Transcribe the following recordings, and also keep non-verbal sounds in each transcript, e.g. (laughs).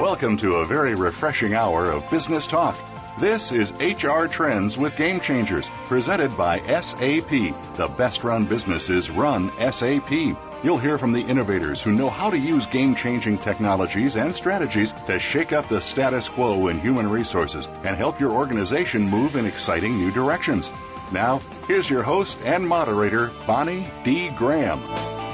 Welcome to a very refreshing hour of business talk. This is HR Trends with Game Changers, presented by SAP. The best run businesses run SAP. You'll hear from the innovators who know how to use game changing technologies and strategies to shake up the status quo in human resources and help your organization move in exciting new directions. Now, here's your host and moderator, Bonnie D. Graham.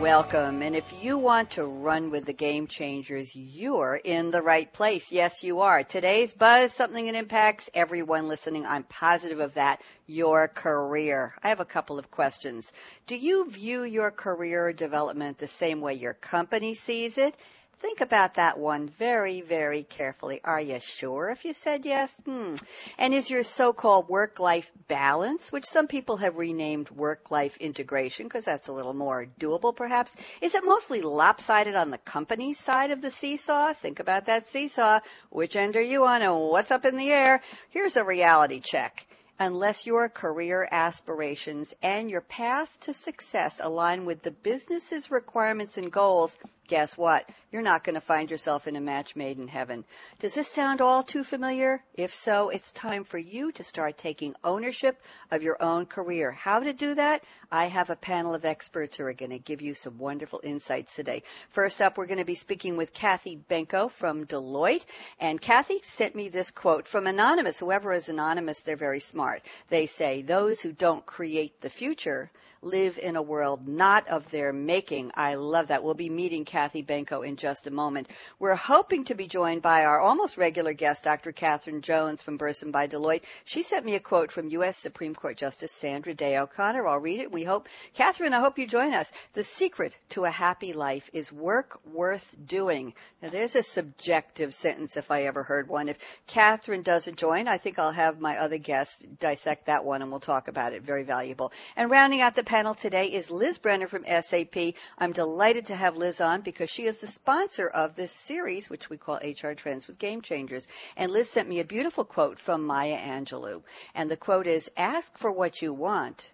Welcome. And if you want to run with the game changers, you're in the right place. Yes, you are. Today's buzz, something that impacts everyone listening. I'm positive of that. Your career. I have a couple of questions. Do you view your career development the same way your company sees it? Think about that one very, very carefully. Are you sure if you said yes? Hmm. And is your so-called work-life balance, which some people have renamed work-life integration because that's a little more doable perhaps, is it mostly lopsided on the company side of the seesaw? Think about that seesaw. Which end are you on and what's up in the air? Here's a reality check unless your career aspirations and your path to success align with the business's requirements and goals, guess what? You're not going to find yourself in a match made in heaven. Does this sound all too familiar? If so, it's time for you to start taking ownership of your own career. How to do that? I have a panel of experts who are going to give you some wonderful insights today. First up, we're going to be speaking with Kathy Benko from Deloitte. And Kathy sent me this quote from Anonymous. Whoever is anonymous, they're very smart. They say, those who don't create the future live in a world not of their making. I love that. We'll be meeting Kathy Benko in just a moment. We're hoping to be joined by our almost regular guest, Dr. Catherine Jones from Bersin by Deloitte. She sent me a quote from U.S. Supreme Court Justice Sandra Day O'Connor. I'll read it. We hope, Catherine, I hope you join us. The secret to a happy life is work worth doing. Now, there's a subjective sentence if I ever heard one. If Catherine doesn't join, I think I'll have my other guest dissect that one and we'll talk about it. Very valuable. And rounding out the panel today is Liz Brenner from SAP. I'm delighted to have Liz on because she is the sponsor of this series, which we call HR Trends with Game Changers. And Liz sent me a beautiful quote from Maya Angelou. And the quote is, ask for what you want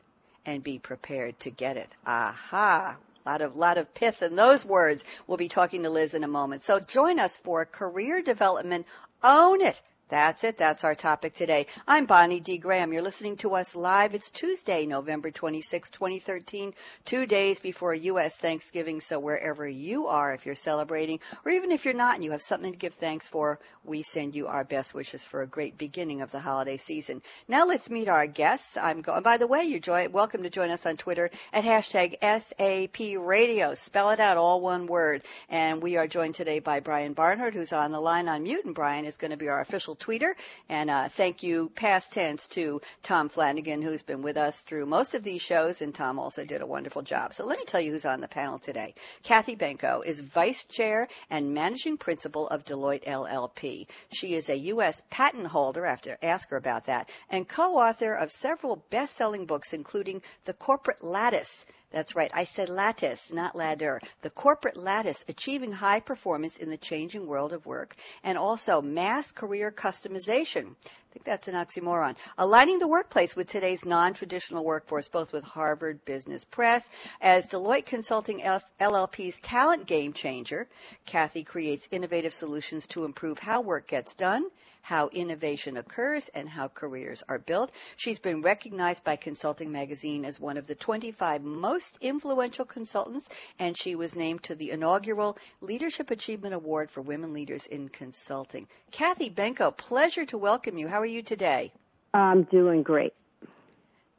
and be prepared to get it. Aha. A lot of, lot of pith in those words. We'll be talking to Liz in a moment. So join us for career development. Own it. That's it. That's our topic today. I'm Bonnie D. Graham. You're listening to us live. It's Tuesday, November 26, 2013, two days before U.S. Thanksgiving. So wherever you are, if you're celebrating, or even if you're not and you have something to give thanks for, we send you our best wishes for a great beginning of the holiday season. Now let's meet our guests. I'm going, by the way, you're join, welcome to join us on Twitter at hashtag SAP Radio. Spell it out, all one word. And we are joined today by Brian Barnhart, who's on the line on mute, and Brian is going to be our official tweeter. And uh, thank you, past tense, to Tom Flanagan, who's been with us through most of these shows. And Tom also did a wonderful job. So let me tell you who's on the panel today. Kathy Benko is Vice Chair and Managing Principal of Deloitte LLP. She is a U.S. patent holder, to ask her about that, and co-author of several best-selling books, including The Corporate Lattice, that's right. I said lattice, not ladder. The corporate lattice, achieving high performance in the changing world of work, and also mass career customization. I think that's an oxymoron. Aligning the workplace with today's non-traditional workforce, both with Harvard Business Press. As Deloitte Consulting LLP's talent game changer, Kathy creates innovative solutions to improve how work gets done how innovation occurs and how careers are built. She's been recognized by Consulting Magazine as one of the 25 most influential consultants, and she was named to the inaugural Leadership Achievement Award for Women Leaders in Consulting. Kathy Benko, pleasure to welcome you. How are you today? I'm doing great.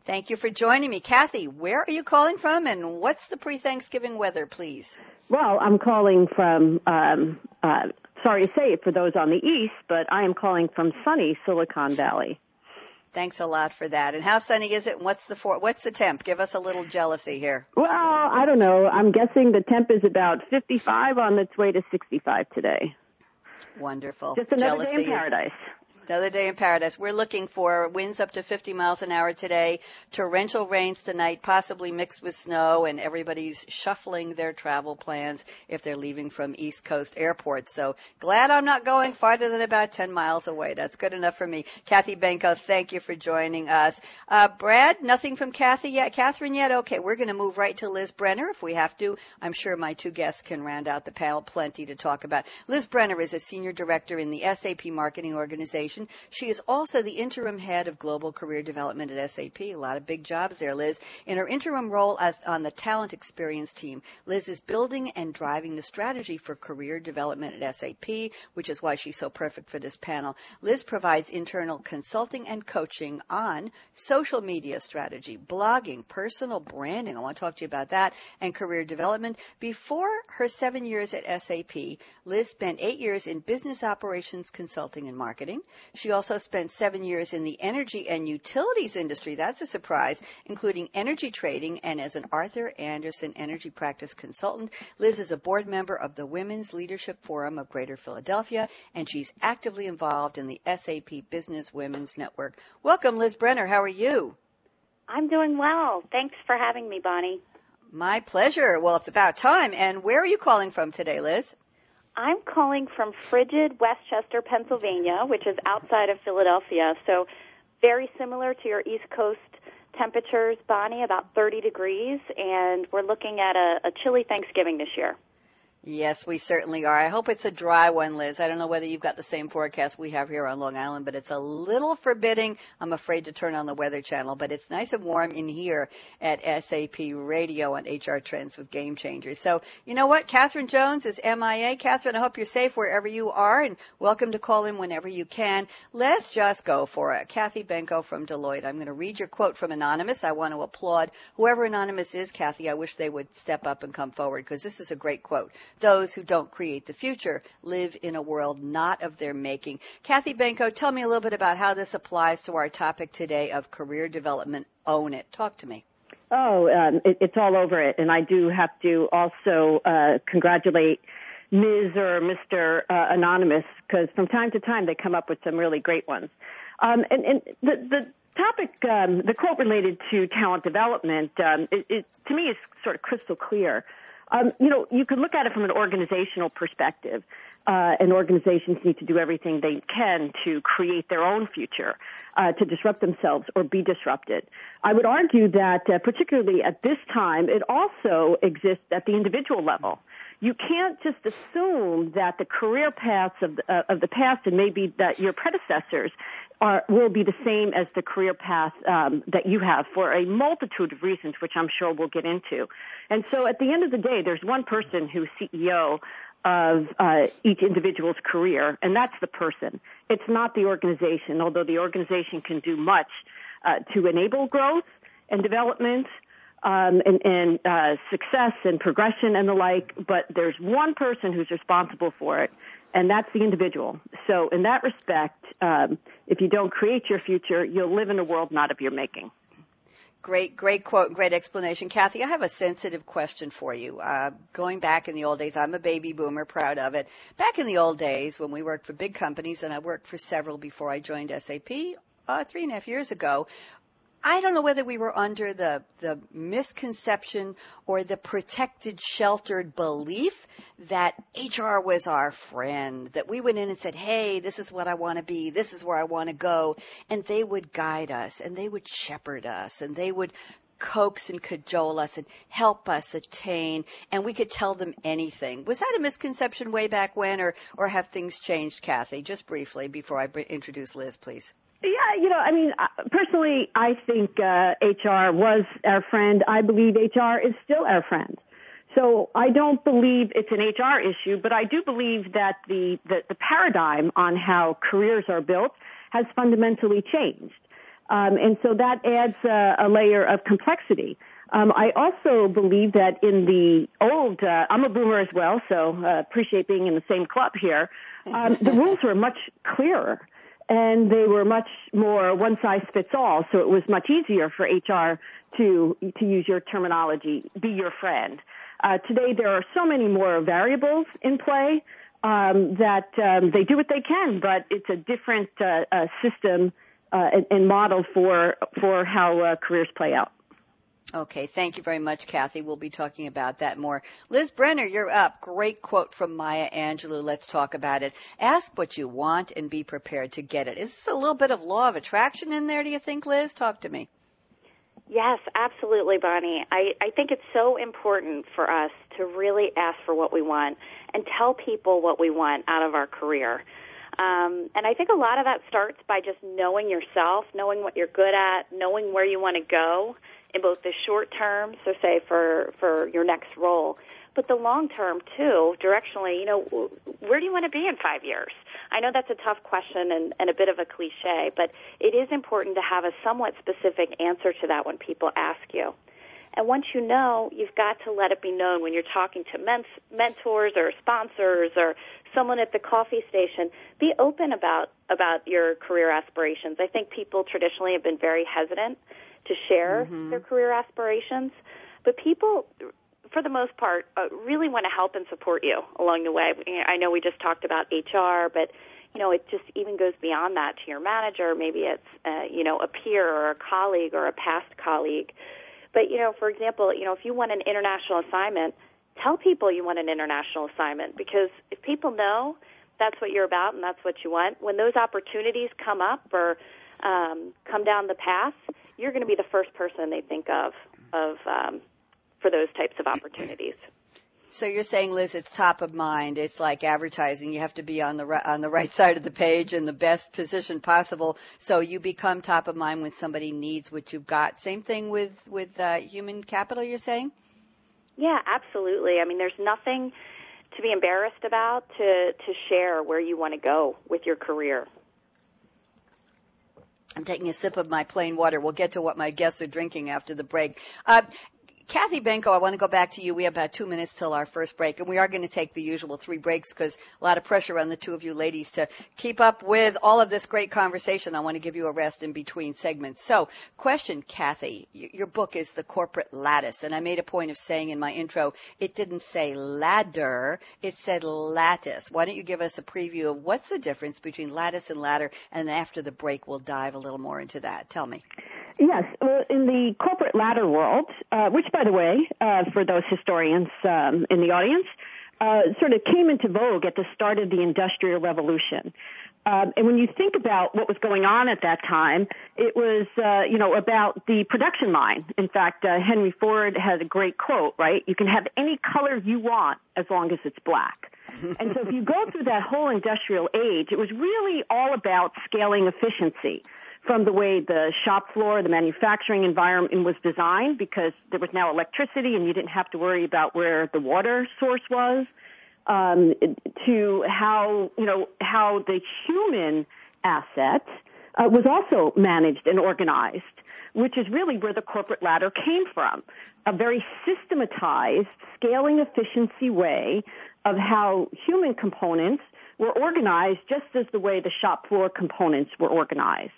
Thank you for joining me. Kathy, where are you calling from and what's the pre-Thanksgiving weather, please? Well, I'm calling from um, uh, sorry to say it for those on the east, but I am calling from sunny Silicon Valley. Thanks a lot for that. And how sunny is it? And what's the for, what's the temp? Give us a little jealousy here. Well, I don't know. I'm guessing the temp is about 55 on its way to 65 today. Wonderful. Just another jealousy day in paradise. Is, Another day in paradise. We're looking for winds up to 50 miles an hour today, torrential rains tonight, possibly mixed with snow, and everybody's shuffling their travel plans if they're leaving from East Coast airports. So glad I'm not going farther than about 10 miles away. That's good enough for me. Kathy Benko, thank you for joining us. Uh, Brad, nothing from Kathy yet? Catherine yet? Okay, we're going to move right to Liz Brenner if we have to. I'm sure my two guests can round out the panel. Plenty to talk about. Liz Brenner is a senior director in the SAP marketing organization she is also the interim head of global career development at SAP. A lot of big jobs there, Liz. In her interim role as on the talent experience team, Liz is building and driving the strategy for career development at SAP, which is why she's so perfect for this panel. Liz provides internal consulting and coaching on social media strategy, blogging, personal branding. I want to talk to you about that and career development. Before her seven years at SAP, Liz spent eight years in business operations consulting and marketing. She also spent seven years in the energy and utilities industry. That's a surprise, including energy trading and as an Arthur Andersen energy practice consultant. Liz is a board member of the Women's Leadership Forum of Greater Philadelphia, and she's actively involved in the SAP Business Women's Network. Welcome, Liz Brenner. How are you? I'm doing well. Thanks for having me, Bonnie. My pleasure. Well, it's about time. And where are you calling from today, Liz? I'm calling from frigid West Chester, Pennsylvania, which is outside of Philadelphia. So very similar to your East Coast temperatures, Bonnie, about 30 degrees, and we're looking at a, a chilly Thanksgiving this year. Yes, we certainly are. I hope it's a dry one, Liz. I don't know whether you've got the same forecast we have here on Long Island, but it's a little forbidding. I'm afraid to turn on the Weather Channel, but it's nice and warm in here at SAP Radio on HR Trends with Game Changers. So, you know what? Catherine Jones is MIA. Catherine, I hope you're safe wherever you are, and welcome to call in whenever you can. Let's just go for it. Kathy Benko from Deloitte. I'm going to read your quote from Anonymous. I want to applaud whoever Anonymous is, Kathy. I wish they would step up and come forward because this is a great quote. Those who don't create the future live in a world not of their making. Kathy Benko, tell me a little bit about how this applies to our topic today of career development. Own it. Talk to me. Oh, um, it, it's all over it. And I do have to also uh, congratulate Ms. or Mr. Uh, Anonymous because from time to time they come up with some really great ones. Um, and, and the, the topic, um, the quote related to talent development, um, it, it, to me is sort of crystal clear. Um, you know, you could look at it from an organizational perspective. Uh, and organizations need to do everything they can to create their own future, uh, to disrupt themselves or be disrupted. I would argue that, uh, particularly at this time, it also exists at the individual level. You can't just assume that the career paths of the, uh, of the past and maybe that your predecessors are, will be the same as the career path um, that you have for a multitude of reasons, which I'm sure we'll get into. And so at the end of the day, there's one person who's CEO of uh, each individual's career, and that's the person. It's not the organization, although the organization can do much uh, to enable growth and development um, and, and uh, success and progression and the like. But there's one person who's responsible for it, and that's the individual. So in that respect, um, if you don't create your future, you'll live in a world not of your making. Great, great quote, great explanation. Kathy, I have a sensitive question for you. Uh, going back in the old days, I'm a baby boomer, proud of it. Back in the old days when we worked for big companies, and I worked for several before I joined SAP, uh, three and a half years ago, I don't know whether we were under the, the misconception or the protected, sheltered belief that HR was our friend, that we went in and said, hey, this is what I want to be, this is where I want to go, and they would guide us, and they would shepherd us, and they would coax and cajole us and help us attain, and we could tell them anything. Was that a misconception way back when, or, or have things changed, Kathy? Just briefly before I introduce Liz, please. Yeah, you know, I mean, uh, personally, I think uh, HR was our friend. I believe HR is still our friend. So I don't believe it's an HR issue, but I do believe that the, the, the paradigm on how careers are built has fundamentally changed. Um, and so that adds a, a layer of complexity. Um, I also believe that in the old, uh, I'm a boomer as well, so uh, appreciate being in the same club here. Um, the rules were much clearer and they were much more one size fits all. So it was much easier for HR to to use your terminology, be your friend. Uh, today there are so many more variables in play um, that um, they do what they can, but it's a different uh, uh, system uh, and, and, model for for how uh, careers play out. Okay, thank you very much, Kathy. We'll be talking about that more. Liz Brenner, you're up. Great quote from Maya Angelou. Let's talk about it. Ask what you want and be prepared to get it. Is this a little bit of law of attraction in there, do you think, Liz? Talk to me. Yes, absolutely, Bonnie. I, I think it's so important for us to really ask for what we want and tell people what we want out of our career. Um, and I think a lot of that starts by just knowing yourself, knowing what you're good at, knowing where you want to go in both the short term, so say for, for your next role, but the long term too, directionally, you know, where do you want to be in five years? I know that's a tough question and, and a bit of a cliche, but it is important to have a somewhat specific answer to that when people ask you. And once you know, you've got to let it be known when you're talking to men- mentors or sponsors or someone at the coffee station. Be open about about your career aspirations. I think people traditionally have been very hesitant to share mm-hmm. their career aspirations, but people for the most part, uh, really want to help and support you along the way. I know we just talked about HR, but you know, it just even goes beyond that to your manager. Maybe it's uh, you know a peer or a colleague or a past colleague. But you know, for example, you know, if you want an international assignment, tell people you want an international assignment because if people know that's what you're about and that's what you want, when those opportunities come up or um, come down the path, you're going to be the first person they think of of um, for those types of opportunities. So you're saying, Liz, it's top of mind. It's like advertising. You have to be on the on the right (laughs) side of the page in the best position possible, so you become top of mind when somebody needs what you've got. Same thing with with uh, human capital. You're saying? Yeah, absolutely. I mean, there's nothing to be embarrassed about to to share where you want to go with your career. I'm taking a sip of my plain water. We'll get to what my guests are drinking after the break. Uh, Kathy Benko, I want to go back to you. We have about two minutes till our first break, and we are going to take the usual three breaks because a lot of pressure on the two of you ladies to keep up with all of this great conversation. I want to give you a rest in between segments. So, question, Kathy, your book is The Corporate Lattice, and I made a point of saying in my intro, it didn't say ladder, it said lattice. Why don't you give us a preview of what's the difference between lattice and ladder, and after the break, we'll dive a little more into that. Tell me. Yes, well, in the corporate ladder world, uh, which, by the way, uh, for those historians um, in the audience, uh, sort of came into vogue at the start of the Industrial Revolution. Um, and when you think about what was going on at that time, it was, uh, you know, about the production line. In fact, uh, Henry Ford has a great quote, right? You can have any color you want as long as it's black. (laughs) and so if you go through that whole industrial age, it was really all about scaling efficiency from the way the shop floor, the manufacturing environment was designed because there was now electricity and you didn't have to worry about where the water source was, um, to how, you know, how the human asset uh, was also managed and organized, which is really where the corporate ladder came from. A very systematized, scaling efficiency way of how human components were organized just as the way the shop floor components were organized.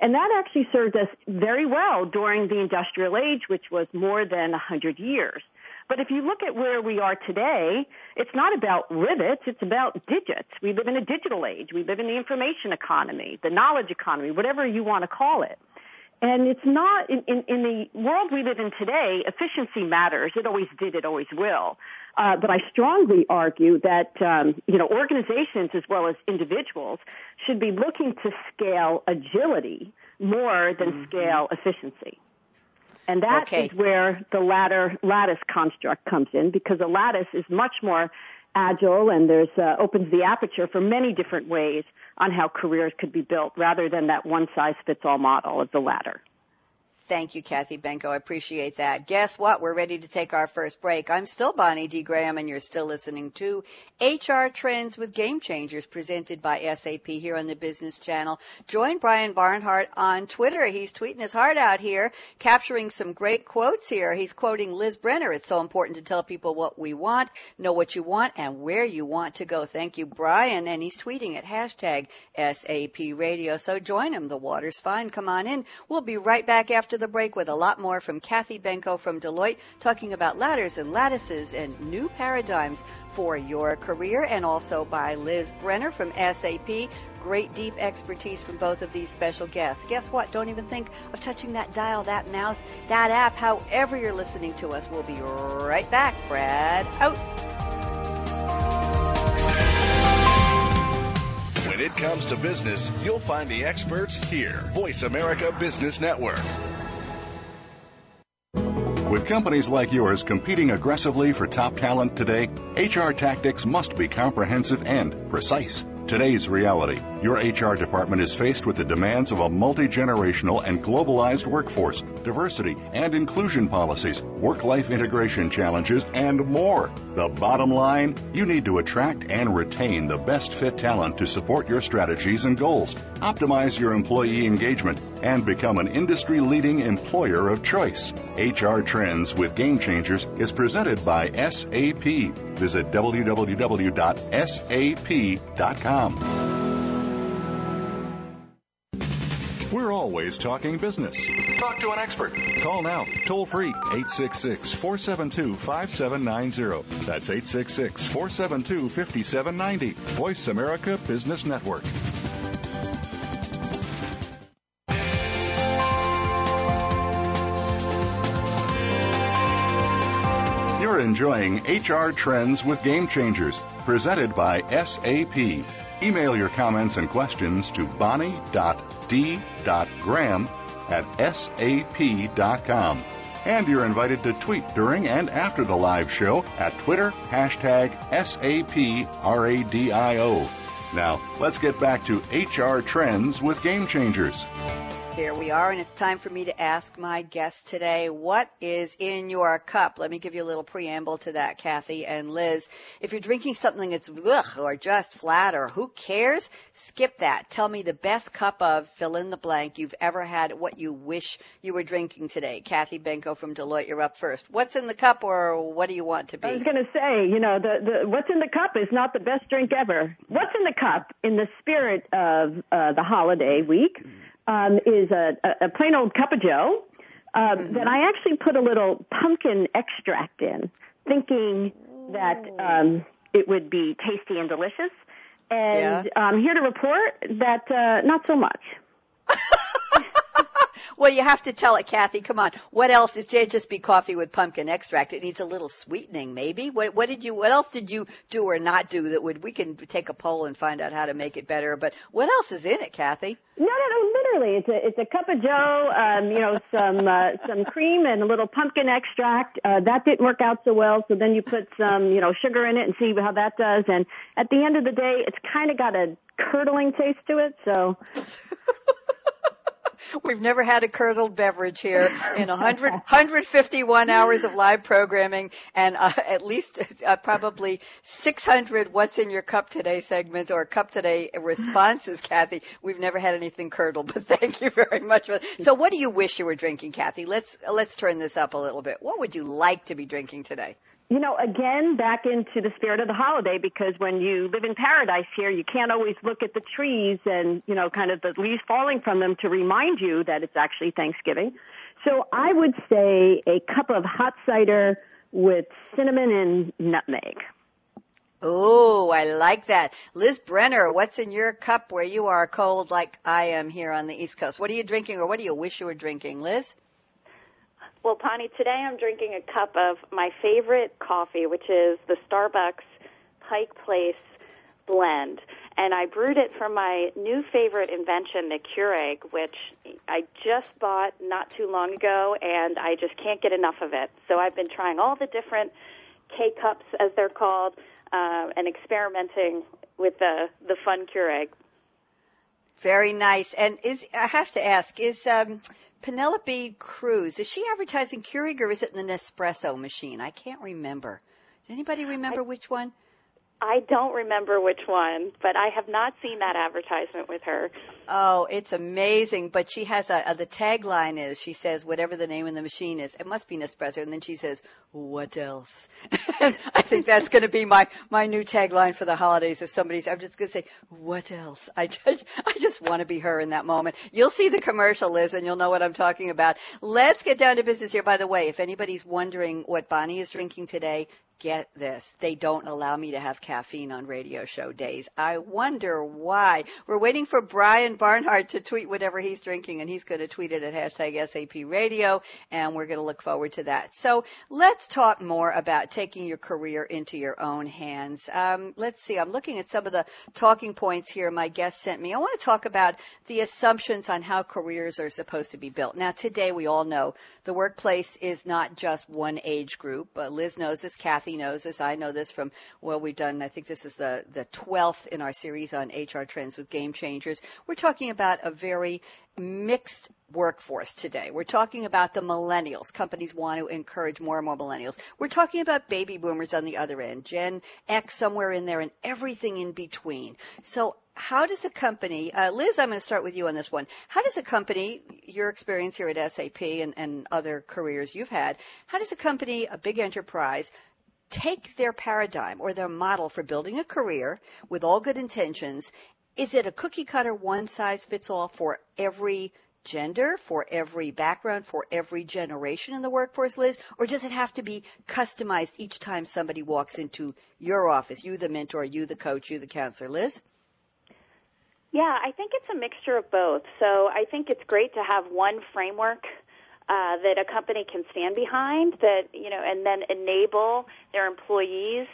And that actually served us very well during the industrial age, which was more than 100 years. But if you look at where we are today, it's not about rivets, it's about digits. We live in a digital age. We live in the information economy, the knowledge economy, whatever you want to call it. And it's not, in, in, in the world we live in today, efficiency matters. It always did, it always will. Uh, but I strongly argue that um, you know organizations as well as individuals should be looking to scale agility more than mm-hmm. scale efficiency. And that okay. is where the ladder lattice construct comes in because a lattice is much more agile and there's uh, opens the aperture for many different ways on how careers could be built rather than that one size fits all model of the ladder. Thank you, Kathy Benko. I appreciate that. Guess what? We're ready to take our first break. I'm still Bonnie D. Graham, and you're still listening to HR Trends with Game Changers, presented by SAP here on the Business Channel. Join Brian Barnhart on Twitter. He's tweeting his heart out here, capturing some great quotes here. He's quoting Liz Brenner. It's so important to tell people what we want, know what you want, and where you want to go. Thank you, Brian. And he's tweeting at hashtag SAP Radio. So join him. The water's fine. Come on in. We'll be right back after the break with a lot more from Kathy Benko from Deloitte, talking about ladders and lattices and new paradigms for your career, and also by Liz Brenner from SAP. Great deep expertise from both of these special guests. Guess what? Don't even think of touching that dial, that mouse, that app, however you're listening to us. We'll be right back. Brad out. When it comes to business, you'll find the experts here. Voice America Business Network. With companies like yours competing aggressively for top talent today, HR tactics must be comprehensive and precise. Today's reality. Your HR department is faced with the demands of a multi generational and globalized workforce, diversity and inclusion policies, work life integration challenges, and more. The bottom line you need to attract and retain the best fit talent to support your strategies and goals, optimize your employee engagement, and become an industry leading employer of choice. HR Trends with Game Changers is presented by SAP. Visit www.sap.com. We're always talking business. Talk to an expert. Call now, toll free, 866 472 5790. That's 866 472 5790. Voice America Business Network. You're enjoying HR Trends with Game Changers, presented by SAP. Email your comments and questions to bonnie.d.graham at sap.com. And you're invited to tweet during and after the live show at Twitter, hashtag SAPRADIO. Now, let's get back to HR Trends with Game Changers. Here we are, and it's time for me to ask my guest today, what is in your cup? Let me give you a little preamble to that, Kathy and Liz. If you're drinking something that's ugh, or just flat or who cares, skip that. Tell me the best cup of fill in the blank you've ever had, what you wish you were drinking today. Kathy Benko from Deloitte, you're up first. What's in the cup, or what do you want to be? I was going to say, you know, the, the what's in the cup is not the best drink ever. What's in the cup, in the spirit of uh, the holiday week, um, is a, a plain old cup of Joe um, mm-hmm. that I actually put a little pumpkin extract in, thinking that um, it would be tasty and delicious. And yeah. I'm here to report that uh, not so much. (laughs) Well, you have to tell it, Kathy. Come on. What else? It can't just be coffee with pumpkin extract. It needs a little sweetening, maybe. What, what did you? What else did you do or not do that would? We can take a poll and find out how to make it better. But what else is in it, Kathy? No, no, no. Literally, it's a it's a cup of Joe. Um, you know, some uh, some cream and a little pumpkin extract. Uh, that didn't work out so well. So then you put some you know sugar in it and see how that does. And at the end of the day, it's kind of got a curdling taste to it. So. (laughs) We've never had a curdled beverage here in 100, 151 hours of live programming and uh, at least uh, probably 600 what's in your cup today segments or cup today responses, Kathy. We've never had anything curdled, but thank you very much. So what do you wish you were drinking, Kathy? Let's, let's turn this up a little bit. What would you like to be drinking today? You know, again, back into the spirit of the holiday because when you live in paradise here, you can't always look at the trees and, you know, kind of the leaves falling from them to remind you that it's actually Thanksgiving. So I would say a cup of hot cider with cinnamon and nutmeg. Oh, I like that. Liz Brenner, what's in your cup where you are cold like I am here on the East Coast? What are you drinking or what do you wish you were drinking, Liz? Well, Bonnie, today I'm drinking a cup of my favorite coffee, which is the Starbucks Pike Place blend. And I brewed it from my new favorite invention, the Keurig, which I just bought not too long ago, and I just can't get enough of it. So I've been trying all the different K cups, as they're called, uh, and experimenting with the the fun Keurig. Very nice. And is I have to ask, is um, Penelope Cruz is she advertising Keurig or is it the Nespresso machine? I can't remember. Does anybody remember I, which one? I don't remember which one, but I have not seen that advertisement with her. Oh, it's amazing. But she has a, a the tagline is she says whatever the name of the machine is, it must be Nespresso, and then she says what else? (laughs) I think that's going to be my my new tagline for the holidays. If somebody's, I'm just going to say what else? I just I just want to be her in that moment. You'll see the commercial, Liz, and you'll know what I'm talking about. Let's get down to business here. By the way, if anybody's wondering what Bonnie is drinking today, get this. They don't allow me to have caffeine on radio show days. I wonder why. We're waiting for Brian Barnhart to tweet whatever he's drinking, and he's going to tweet it at hashtag SAP radio, and we're going to look forward to that. So let's talk more about taking your career into your own hands. Um, let's see. I'm looking at some of the talking points here my guest sent me. I want to talk about the assumptions on how careers are supposed to be built. Now, today we all know the workplace is not just one age group. Uh, Liz knows this. Kathy Knows this. I know this from well, we've done. I think this is the the twelfth in our series on HR trends with game changers. We're talking about a very mixed workforce today. We're talking about the millennials. Companies want to encourage more and more millennials. We're talking about baby boomers on the other end, Gen X somewhere in there, and everything in between. So how does a company, uh, Liz, I'm going to start with you on this one. How does a company, your experience here at SAP and, and other careers you've had, how does a company, a big enterprise, take their paradigm or their model for building a career with all good intentions. Is it a cookie cutter one size fits all for every gender, for every background, for every generation in the workforce, Liz? Or does it have to be customized each time somebody walks into your office? You, the mentor, you, the coach, you, the counselor. Liz? Yeah, I think it's a mixture of both. So I think it's great to have one framework uh, that a company can stand behind that you know and then enable their employees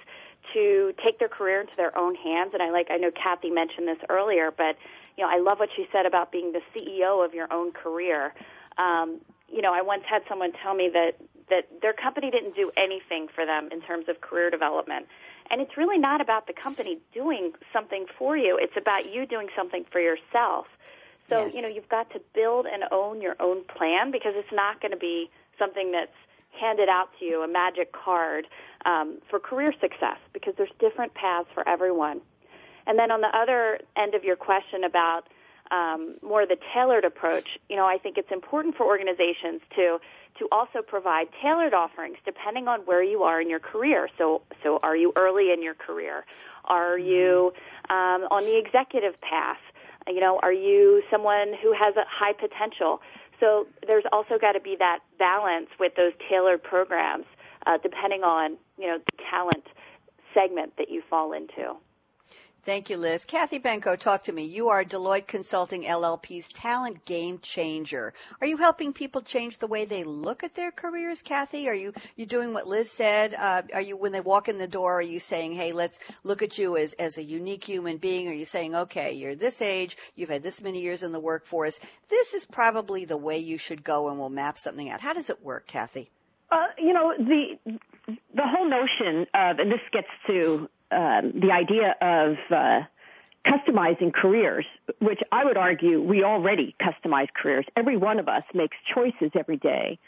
to take their career into their own hands. And I like I know Kathy mentioned this earlier but you know I love what she said about being the CEO of your own career. Um, you know I once had someone tell me that that their company didn't do anything for them in terms of career development. And it's really not about the company doing something for you. It's about you doing something for yourself so, yes. you know, you've got to build and own your own plan because it's not going to be something that's handed out to you, a magic card um, for career success because there's different paths for everyone. And then on the other end of your question about um, more of the tailored approach, you know, I think it's important for organizations to to also provide tailored offerings depending on where you are in your career. So, so are you early in your career? Are you um, on the executive path? You know, are you someone who has a high potential? So there's also got to be that balance with those tailored programs, uh, depending on you know the talent segment that you fall into. Thank you, Liz. Kathy Benko, talk to me. You are Deloitte Consulting LLP's talent game changer. Are you helping people change the way they look at their careers, Kathy? Are you you doing what Liz said? Uh, are you when they walk in the door? Are you saying, "Hey, let's look at you as as a unique human being"? Are you saying, "Okay, you're this age, you've had this many years in the workforce. This is probably the way you should go, and we'll map something out." How does it work, Kathy? Uh, you know the the whole notion of, and this gets to um, the idea of uh, customizing careers, which I would argue we already customize careers. Every one of us makes choices every day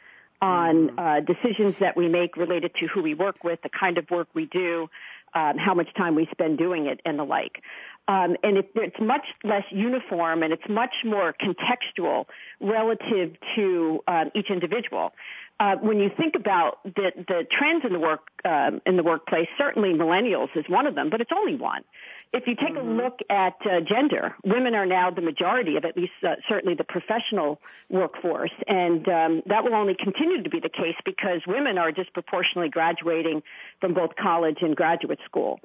on mm-hmm. uh, decisions that we make related to who we work with, the kind of work we do, um, how much time we spend doing it, and the like. Um, and it, it's much less uniform and it's much more contextual relative to um, each individual uh, when you think about the, the trends in the work um, in the workplace, certainly millennials is one of them, but it's only one. If you take mm-hmm. a look at uh, gender, women are now the majority of at least uh, certainly the professional workforce, and um, that will only continue to be the case because women are disproportionately graduating from both college and graduate school.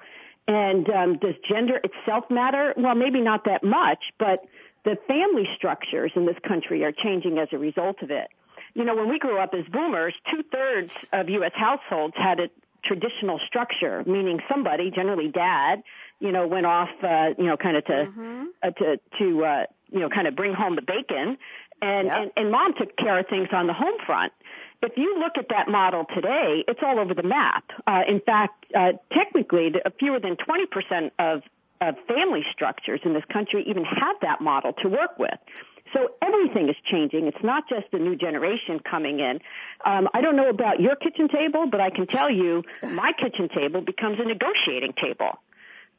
And um, does gender itself matter? Well, maybe not that much, but the family structures in this country are changing as a result of it you know, when we grew up as boomers, two thirds of U.S. households had a traditional structure, meaning somebody, generally dad, you know, went off, uh, you know, kind of to, mm-hmm. uh, to, to, uh, you know, kind of bring home the bacon. And, yep. and, and mom took care of things on the home front. If you look at that model today, it's all over the map. Uh, in fact, uh, technically, the, fewer than 20% of uh, family structures in this country even have that model to work with. So everything is changing. It's not just the new generation coming in. Um, I don't know about your kitchen table, but I can tell you my kitchen table becomes a negotiating table.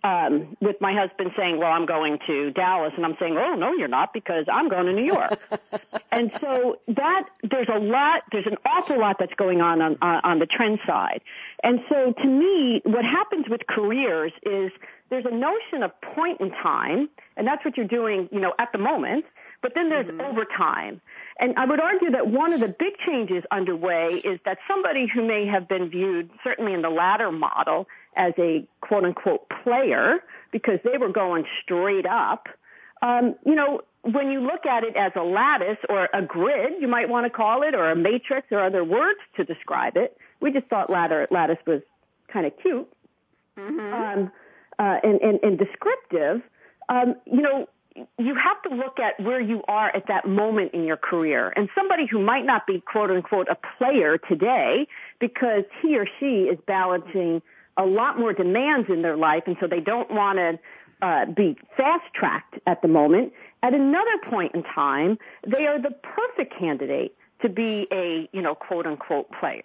Um, with my husband saying, well, I'm going to Dallas and I'm saying, oh, no, you're not because I'm going to New York. (laughs) and so that, there's a lot, there's an awful lot that's going on on, on the trend side. And so to me, what happens with careers is there's a notion of point in time, and that's what you're doing, you know, at the moment, but then there's mm-hmm. overtime. And I would argue that one of the big changes underway is that somebody who may have been viewed, certainly in the ladder model, as a quote unquote player, because they were going straight up, um, you know, when you look at it as a lattice or a grid, you might want to call it, or a matrix or other words to describe it. We just thought ladder, lattice was kind of cute. Mm-hmm. Um, uh, and, and, and descriptive, um, you know, you have to look at where you are at that moment in your career. And somebody who might not be quote unquote a player today because he or she is balancing a lot more demands in their life and so they don't want to uh, be fast tracked at the moment. At another point in time, they are the perfect candidate to be a, you know, quote unquote player.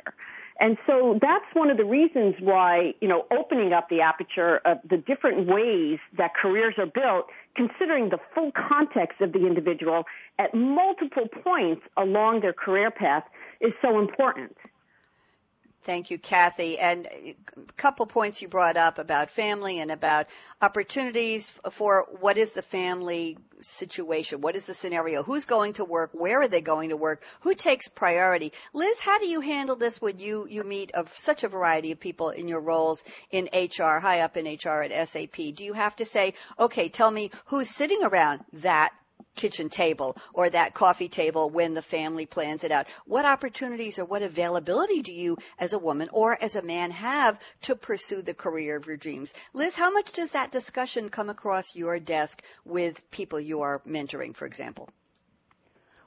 And so that's one of the reasons why, you know, opening up the aperture of the different ways that careers are built, considering the full context of the individual at multiple points along their career path is so important. Thank you, Kathy. And a couple points you brought up about family and about opportunities for what is the family situation? What is the scenario? Who's going to work? Where are they going to work? Who takes priority? Liz, how do you handle this when you, you meet of such a variety of people in your roles in HR, high up in HR at SAP? Do you have to say, okay, tell me who's sitting around that kitchen table or that coffee table when the family plans it out? What opportunities or what availability do you as a woman or as a man have to pursue the career of your dreams? Liz, how much does that discussion come across your desk with people you are mentoring, for example?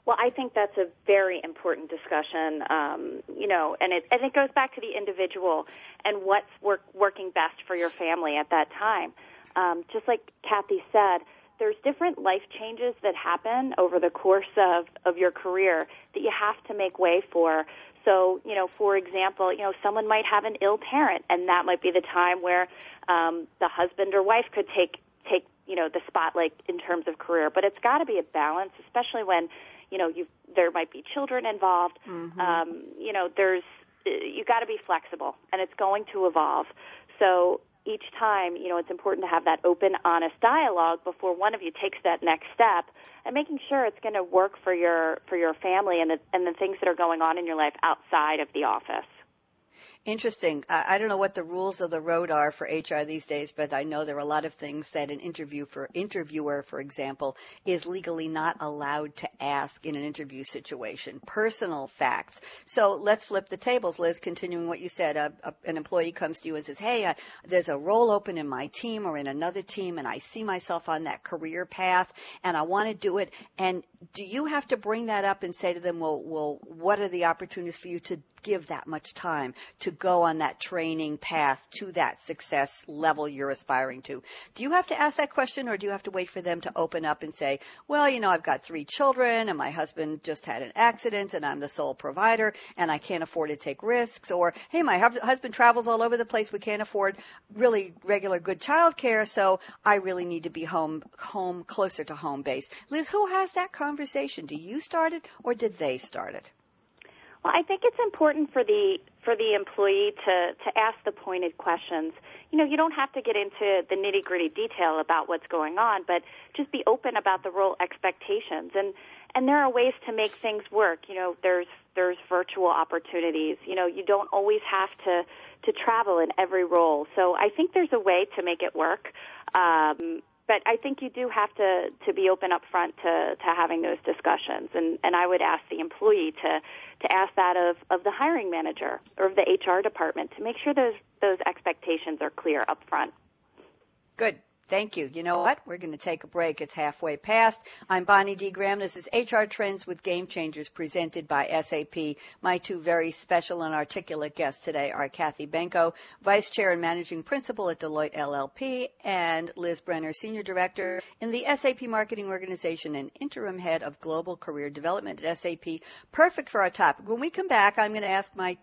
Well, I think that's a very important discussion, um, you know, and it and it goes back to the individual and what's work, working best for your family at that time. Um, just like Kathy said, there's different life changes that happen over the course of, of your career that you have to make way for. So, you know, for example, you know, someone might have an ill parent, and that might be the time where um, the husband or wife could take take you know the spotlight in terms of career. But it's got to be a balance, especially when you know you there might be children involved. Mm-hmm. Um, you know, there's you got to be flexible, and it's going to evolve. So each time, you know, it's important to have that open, honest dialogue before one of you takes that next step, and making sure it's going to work for your for your family and the and the things that are going on in your life outside of the office. Interesting. I don't know what the rules of the road are for HR these days, but I know there are a lot of things that an interview for interviewer, for example, is legally not allowed to ask in an interview situation. Personal facts. So let's flip the tables, Liz. Continuing what you said, a, a, an employee comes to you and says, "Hey, uh, there's a role open in my team or in another team, and I see myself on that career path, and I want to do it." And do you have to bring that up and say to them, "Well, well, what are the opportunities for you to give that much time to go on that training path to that success level you're aspiring to. Do you have to ask that question or do you have to wait for them to open up and say, well, you know, I've got three children and my husband just had an accident and I'm the sole provider and I can't afford to take risks or, hey, my husband travels all over the place. We can't afford really regular good child care. So I really need to be home, home closer to home base. Liz, who has that conversation? Do you start it or did they start it? Well, I think it's important for the for the employee to to ask the pointed questions. You know, you don't have to get into the nitty gritty detail about what's going on, but just be open about the role expectations and and there are ways to make things work. You know, there's there's virtual opportunities. You know, you don't always have to to travel in every role. So I think there's a way to make it work. Um, but I think you do have to to be open up front to to having those discussions, and and I would ask the employee to to ask that of of the hiring manager or of the HR department to make sure those those expectations are clear up front. Good. Thank you. You know what? We're going to take a break. It's halfway past. I'm Bonnie D. Graham. This is HR Trends with Game Changers presented by SAP. My two very special and articulate guests today are Kathy Benko, Vice Chair and Managing Principal at Deloitte LLP, and Liz Brenner, Senior Director in the SAP Marketing Organization and Interim Head of Global Career Development at SAP. Perfect for our topic. When we come back, I'm going to ask my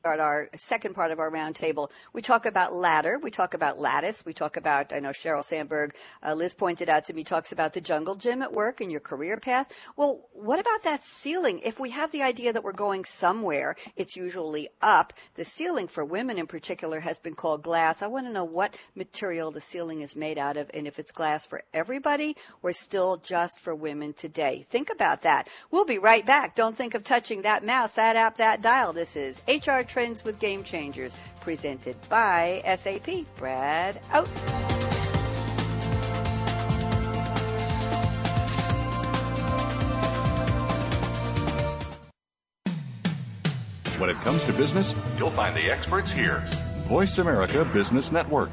start our second part of our roundtable. We talk about ladder, we talk about lattice, we talk about, I know Sheryl Sandberg, uh, Liz pointed out to me, talks about the jungle gym at work and your career path. Well, what about that ceiling? If we have the idea that we're going somewhere, it's usually up. The ceiling for women in particular has been called glass. I want to know what material the ceiling is made out of and if it's glass for everybody or still just for women today. Think about that. We'll be right back. Don't think of touching that mouse, that app, that dial. This is HR Trends with Game Changers, presented by SAP. Brad out. When it comes to business, you'll find the experts here. Voice America Business Network.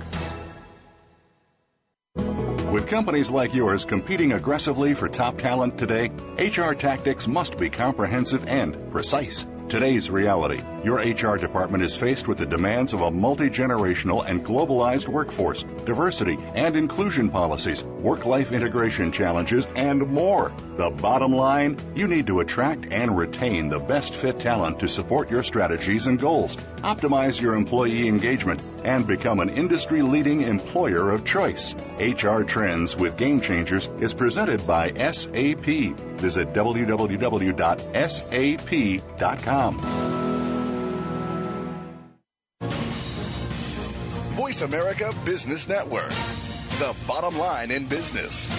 With companies like yours competing aggressively for top talent today, HR tactics must be comprehensive and precise. Today's reality. Your HR department is faced with the demands of a multi generational and globalized workforce, diversity and inclusion policies, work life integration challenges, and more. The bottom line you need to attract and retain the best fit talent to support your strategies and goals, optimize your employee engagement, and become an industry leading employer of choice. HR Trends with Game Changers is presented by SAP. Visit www.sap.com. Voice America Business Network, the bottom line in business.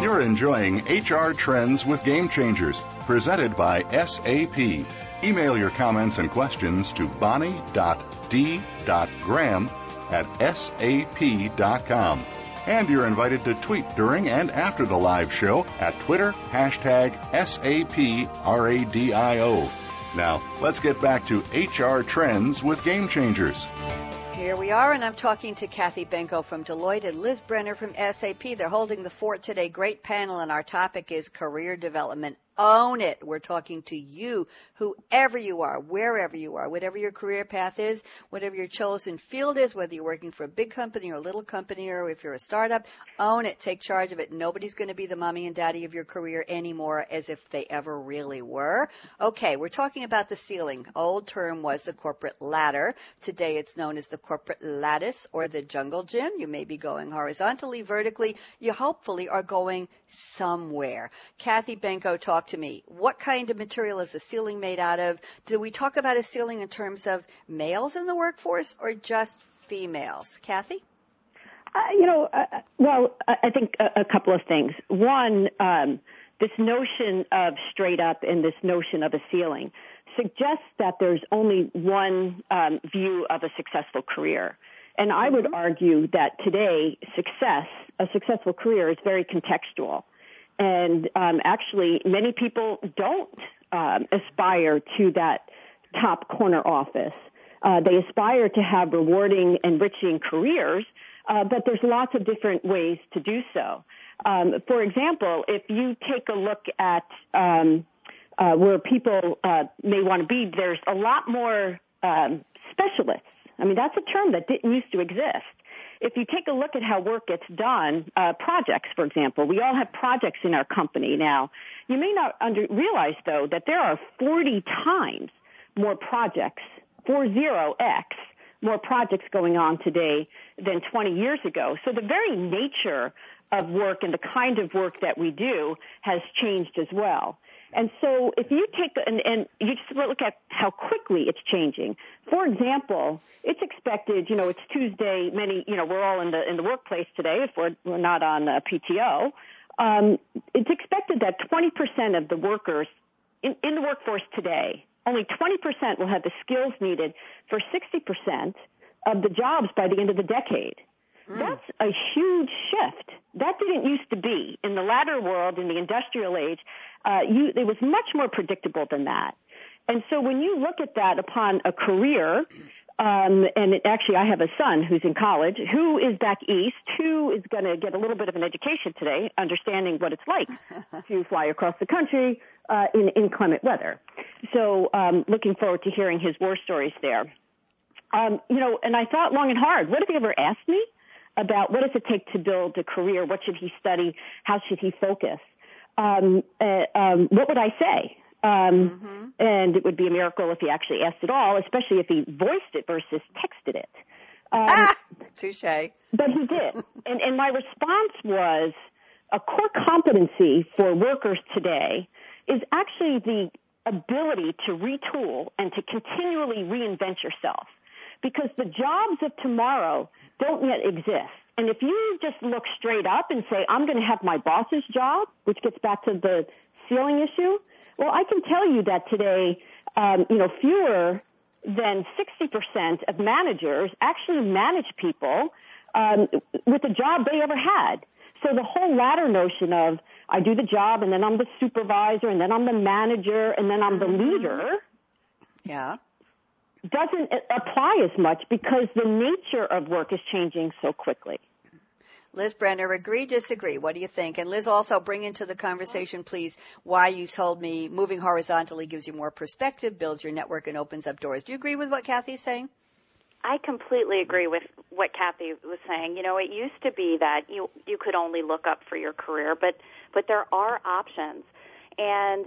You're enjoying HR Trends with Game Changers, presented by SAP. Email your comments and questions to bonnie.d.graham at sap.com. And you're invited to tweet during and after the live show at Twitter, hashtag SAPRADIO. Now, let's get back to HR Trends with Game Changers. Here we are, and I'm talking to Kathy Benko from Deloitte and Liz Brenner from SAP. They're holding the fort today. Great panel, and our topic is career development own it. We're talking to you, whoever you are, wherever you are, whatever your career path is, whatever your chosen field is, whether you're working for a big company or a little company or if you're a startup, own it. Take charge of it. Nobody's going to be the mommy and daddy of your career anymore as if they ever really were. Okay, we're talking about the ceiling. Old term was the corporate ladder. Today it's known as the corporate lattice or the jungle gym. You may be going horizontally, vertically. You hopefully are going somewhere. Kathy Benko talked to me. What kind of material is a ceiling made out of? Do we talk about a ceiling in terms of males in the workforce or just females? Kathy? Uh, you know, uh, well, I think a, a, couple of things. One, um, this notion of straight up and this notion of a ceiling suggests that there's only one um, view of a successful career. And I would mm-hmm. argue that today, success, a successful career, is very contextual. And um, actually, many people don't um, aspire to that top corner office. Uh, they aspire to have rewarding, enriching careers, uh, but there's lots of different ways to do so. Um, for example, if you take a look at um, uh, where people uh, may want to be, there's a lot more um, specialists. I mean, that's a term that didn't used to exist if you take a look at how work gets done, uh, projects, for example, we all have projects in our company now. You may not under, realize, though, that there are 40 times more projects, 40x, more projects going on today than 20 years ago. So the very nature of work and the kind of work that we do has changed as well. And so if you take, and, and you just look at how quickly it's changing. For example, it's expected, you know, it's Tuesday, many, you know, we're all in the, in the workplace today if we're, we're not on uh, PTO. Um, it's expected that 20% of the workers in, in the workforce today, only 20% will have the skills needed for 60% of the jobs by the end of the decade. Mm. That's a huge shift. That didn't used to be in the ladder world, in the industrial age. Uh, you, it was much more predictable than that. And so when you look at that upon a career, um, and it, actually, I have a son who's in college who is back east, who is going to get a little bit of an education today, understanding what it's like (laughs) to fly across the country uh, in inclement weather. So, um, looking forward to hearing his war stories there. Um, you know, and I thought long and hard. What have he ever asked me about what does it take to build a career? What should he study? How should he focus? Um, uh, um, what would I say? Um, mm-hmm. And it would be a miracle if he actually asked it all, especially if he voiced it versus texted it. Um, Touche. But he did. (laughs) and, and my response was a core competency for workers today is actually the ability to retool and to continually reinvent yourself. Because the jobs of tomorrow don't yet exist. And if you just look straight up and say, I'm going to have my boss's job, which gets back to the ceiling issue, well, I can tell you that today, um, you know, fewer than 60% of managers actually manage people um, with the job they ever had. So the whole ladder notion of I do the job and then I'm the supervisor and then I'm the manager and then I'm the mm-hmm. leader. Yeah. Doesn't apply as much because the nature of work is changing so quickly. Liz Brenner, agree, disagree? What do you think? And Liz, also bring into the conversation, please, why you told me moving horizontally gives you more perspective, builds your network, and opens up doors. Do you agree with what Kathy's saying? I completely agree with what Kathy was saying. You know, it used to be that you you could only look up for your career, but but there are options. And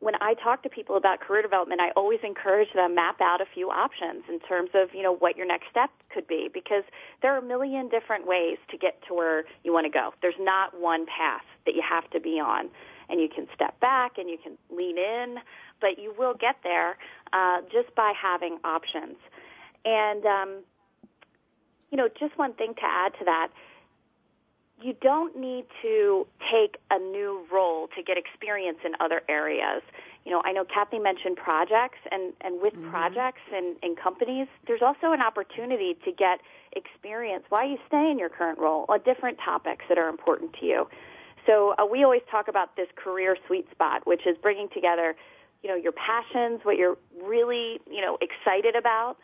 when I talk to people about career development, I always encourage them map out a few options in terms of, you know, what your next step could be because there are a million different ways to get to where you want to go. There's not one path that you have to be on. And you can step back and you can lean in, but you will get there uh, just by having options. And, um, you know, just one thing to add to that you don't need to take a new role to get experience in other areas. You know, I know Kathy mentioned projects, and, and with mm-hmm. projects and, and companies, there's also an opportunity to get experience while you stay in your current role on different topics that are important to you. So uh, we always talk about this career sweet spot, which is bringing together, you know, your passions, what you're really, you know, excited about,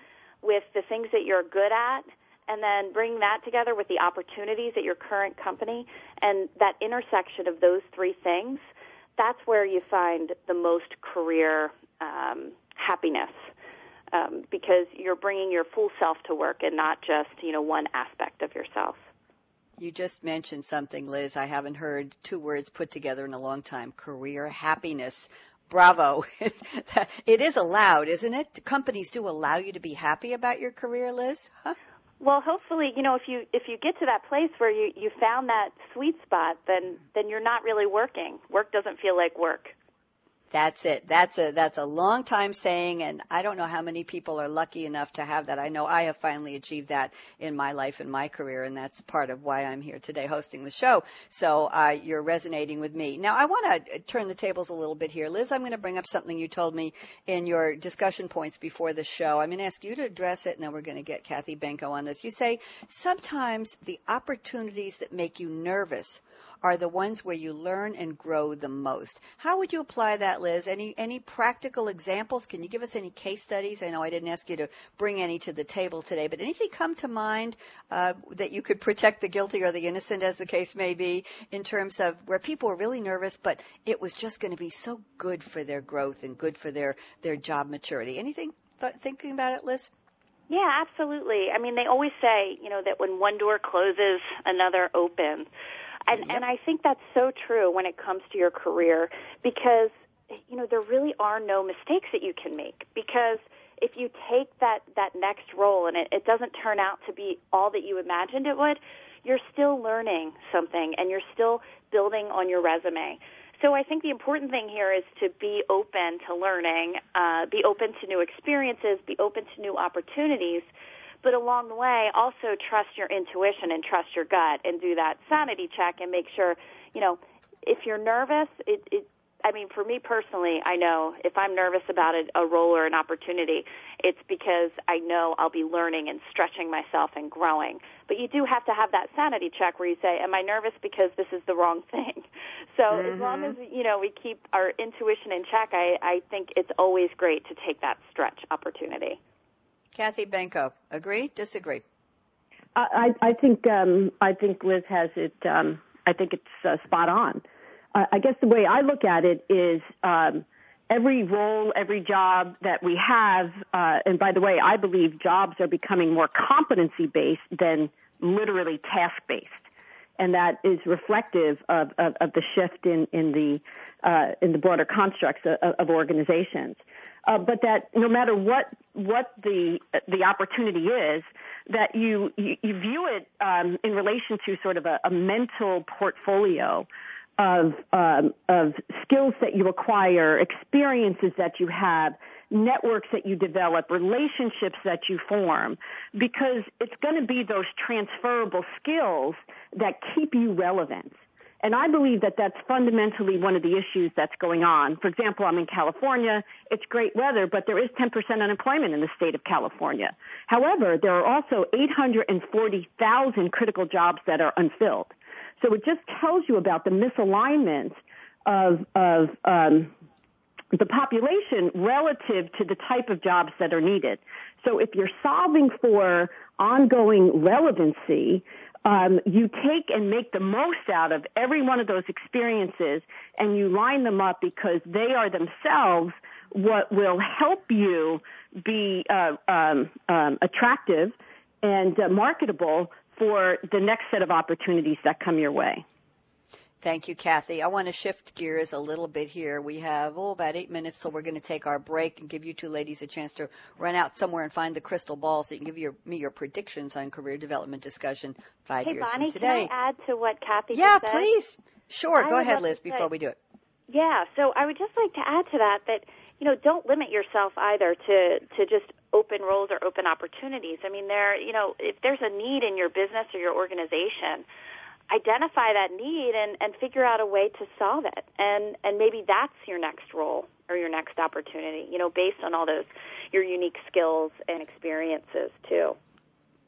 with the things that you're good at and then bring that together with the opportunities at your current company and that intersection of those three things, that's where you find the most career um, happiness. Um, because you're bringing your full self to work and not just you know one aspect of yourself. You just mentioned something, Liz. I haven't heard two words put together in a long time. Career happiness. Bravo. (laughs) it is allowed, isn't it? Companies do allow you to be happy about your career, Liz? Huh? Well, hopefully, you know, if you if you get to that place where you you found that sweet spot, then then you're not really working. Work doesn't feel like work. That's it. That's a that's a long time saying, and I don't know how many people are lucky enough to have that. I know I have finally achieved that in my life and my career, and that's part of why I'm here today hosting the show. So uh, you're resonating with me. Now I want to turn the tables a little bit here, Liz. I'm going to bring up something you told me in your discussion points before the show. I'm going to ask you to address it, and then we're going to get Kathy Benko on this. You say sometimes the opportunities that make you nervous are the ones where you learn and grow the most. How would you apply that, Liz? Any any practical examples? Can you give us any case studies? I know I didn't ask you to bring any to the table today, but anything come to mind uh, that you could protect the guilty or the innocent, as the case may be, in terms of where people were really nervous, but it was just going to be so good for their growth and good for their their job maturity. Anything th- thinking about it, Liz? Yeah, absolutely. I mean, they always say, you know, that when one door closes, another opens. And yep. and I think that's so true when it comes to your career because you know there really are no mistakes that you can make because if you take that that next role and it, it doesn't turn out to be all that you imagined it would, you're still learning something and you're still building on your resume. So I think the important thing here is to be open to learning, uh, be open to new experiences, be open to new opportunities but along the way, also trust your intuition and trust your gut and do that sanity check and make sure, you know, if you're nervous, it, it I mean, for me personally, I know if I'm nervous about a, a role or an opportunity, it's because I know I'll be learning and stretching myself and growing. But you do have to have that sanity check where you say, "Am I nervous because this is the wrong (laughs) thing?" So mm-hmm. as long as you know we keep our intuition in check, I, I think it's always great to take that stretch opportunity. Kathy Benko, agree? Disagree? I, I think um, I think Liz has it. Um, I think it's uh, spot on. Uh, I guess the way I look at it is um, every role, every job that we have, uh, and by the way, I believe jobs are becoming more competency based than literally task based, and that is reflective of, of, of the shift in in the uh, in the broader constructs of, of organizations. Uh, but that no matter what what the the opportunity is, that you you, you view it um, in relation to sort of a, a mental portfolio of um, of skills that you acquire, experiences that you have, networks that you develop, relationships that you form, because it's going to be those transferable skills that keep you relevant. And I believe that that's fundamentally one of the issues that's going on. For example, I'm in California. It's great weather, but there is 10% unemployment in the state of California. However, there are also 840,000 critical jobs that are unfilled. So it just tells you about the misalignment of, of um, the population relative to the type of jobs that are needed. So if you're solving for ongoing relevancy, um, you take and make the most out of every one of those experiences and you line them up because they are themselves what will help you be uh, um, um, attractive and uh, marketable for the next set of opportunities that come your way. Thank you, Kathy. I want to shift gears a little bit here. We have, oh, about eight minutes, so we're going to take our break and give you two ladies a chance to run out somewhere and find the crystal ball so you can give your, me your predictions on career development discussion five hey, years Bonnie, from today. Can I add to what Kathy Yeah, said? please. Sure. I Go ahead, Liz, before we do it. Yeah, so I would just like to add to that that, you know, don't limit yourself either to, to just open roles or open opportunities. I mean, there, you know, if there's a need in your business or your organization, identify that need and, and figure out a way to solve it. And, and maybe that's your next role or your next opportunity, you know, based on all those, your unique skills and experiences too.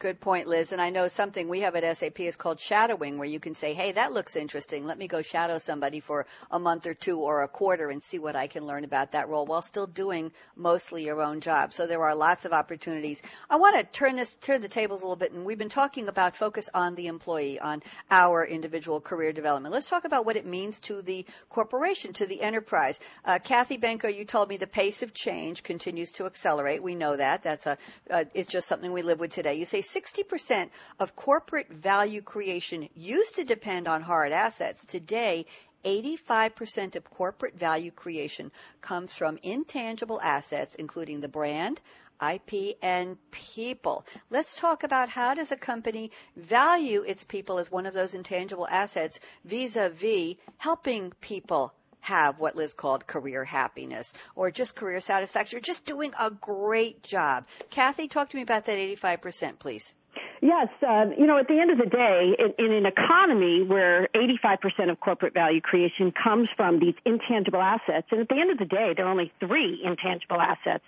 Good point, Liz. And I know something we have at SAP is called shadowing, where you can say, hey, that looks interesting. Let me go shadow somebody for a month or two or a quarter and see what I can learn about that role while still doing mostly your own job. So there are lots of opportunities. I want to turn this, turn the tables a little bit. And we've been talking about focus on the employee, on our individual career development. Let's talk about what it means to the corporation, to the enterprise. Uh, Kathy Benko, you told me the pace of change continues to accelerate. We know that. That's a, uh, it's just something we live with today. You say 60% of corporate value creation used to depend on hard assets. Today, 85% of corporate value creation comes from intangible assets, including the brand, IP, and people. Let's talk about how does a company value its people as one of those intangible assets vis-a-vis helping people have what Liz called career happiness or just career satisfaction or just doing a great job. Kathy, talk to me about that 85%, please. Yes, uh, you know, at the end of the day, in, in an economy where 85% of corporate value creation comes from these intangible assets, and at the end of the day, there are only three intangible assets.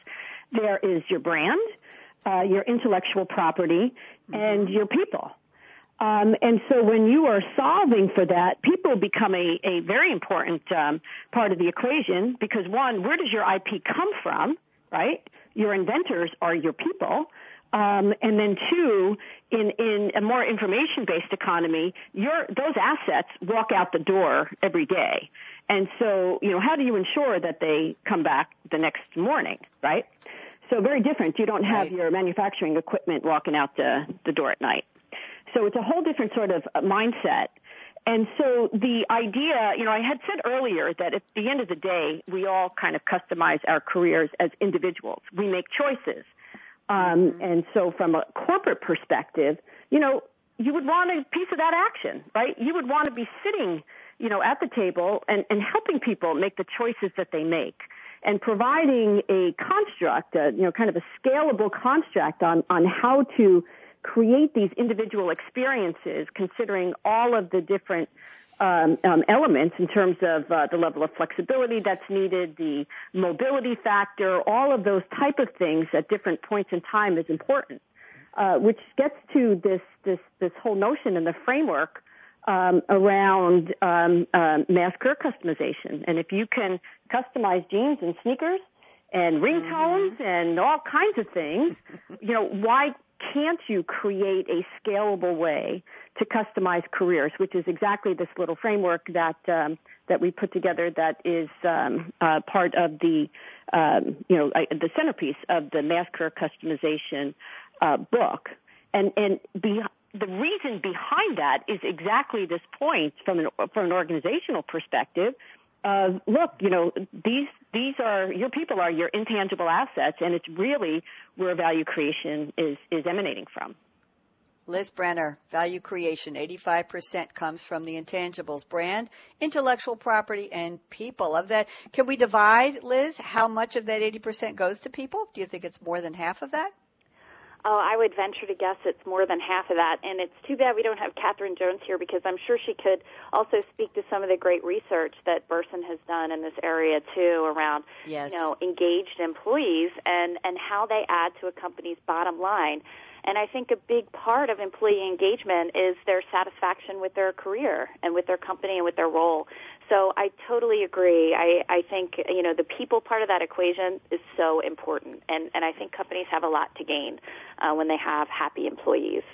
There is your brand, uh, your intellectual property, mm-hmm. and your people. Um, and so when you are solving for that, people become a, a very important um, part of the equation because one, where does your IP come from, right? Your inventors are your people. Um, and then two, in, in a more information-based economy, your, those assets walk out the door every day. And so, you know, how do you ensure that they come back the next morning, right? So very different. You don't have right. your manufacturing equipment walking out the, the door at night. So it's a whole different sort of mindset. And so the idea, you know, I had said earlier that at the end of the day, we all kind of customize our careers as individuals. We make choices. Um, mm-hmm. and so from a corporate perspective, you know, you would want a piece of that action, right? You would want to be sitting, you know, at the table and, and helping people make the choices that they make and providing a construct, a, you know, kind of a scalable construct on, on how to create these individual experiences considering all of the different um, um, elements in terms of uh, the level of flexibility that's needed, the mobility factor, all of those type of things at different points in time is important. Uh, which gets to this this this whole notion and the framework um, around um, um, mass career customization. And if you can customize jeans and sneakers and ringtones mm-hmm. and all kinds of things, you know, why can't you create a scalable way to customize careers, which is exactly this little framework that um, that we put together that is um, uh, part of the um, you know the centerpiece of the mass career customization uh, book. And and be, the reason behind that is exactly this point from an from an organizational perspective uh, look, you know, these these are your people are your intangible assets, and it's really where value creation is is emanating from. Liz Brenner, value creation, 85% comes from the intangibles, brand, intellectual property, and people. Of that, can we divide, Liz, how much of that 80% goes to people? Do you think it's more than half of that? Oh, I would venture to guess it's more than half of that. And it's too bad we don't have Catherine Jones here because I'm sure she could also speak to some of the great research that Bersin has done in this area too around, yes. you know, engaged employees and, and how they add to a company's bottom line. And I think a big part of employee engagement is their satisfaction with their career and with their company and with their role. So I totally agree. I, I think, you know, the people part of that equation is so important. And, and I think companies have a lot to gain uh, when they have happy employees.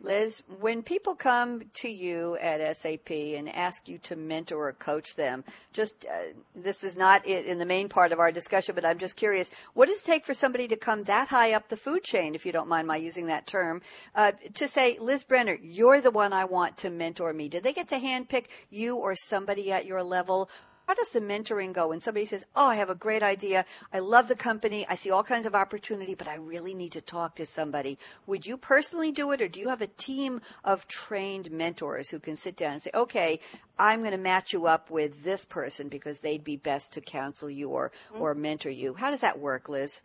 Liz, when people come to you at SAP and ask you to mentor or coach them, just uh, this is not in the main part of our discussion, but I'm just curious, what does it take for somebody to come that high up the food chain, if you don't mind my using that term, uh, to say, Liz Brenner, you're the one I want to mentor me? Did they get to handpick you or somebody at your level? How does the mentoring go when somebody says, "Oh, I have a great idea. I love the company. I see all kinds of opportunity, but I really need to talk to somebody." Would you personally do it or do you have a team of trained mentors who can sit down and say, "Okay, I'm going to match you up with this person because they'd be best to counsel you or mm-hmm. or mentor you." How does that work, Liz?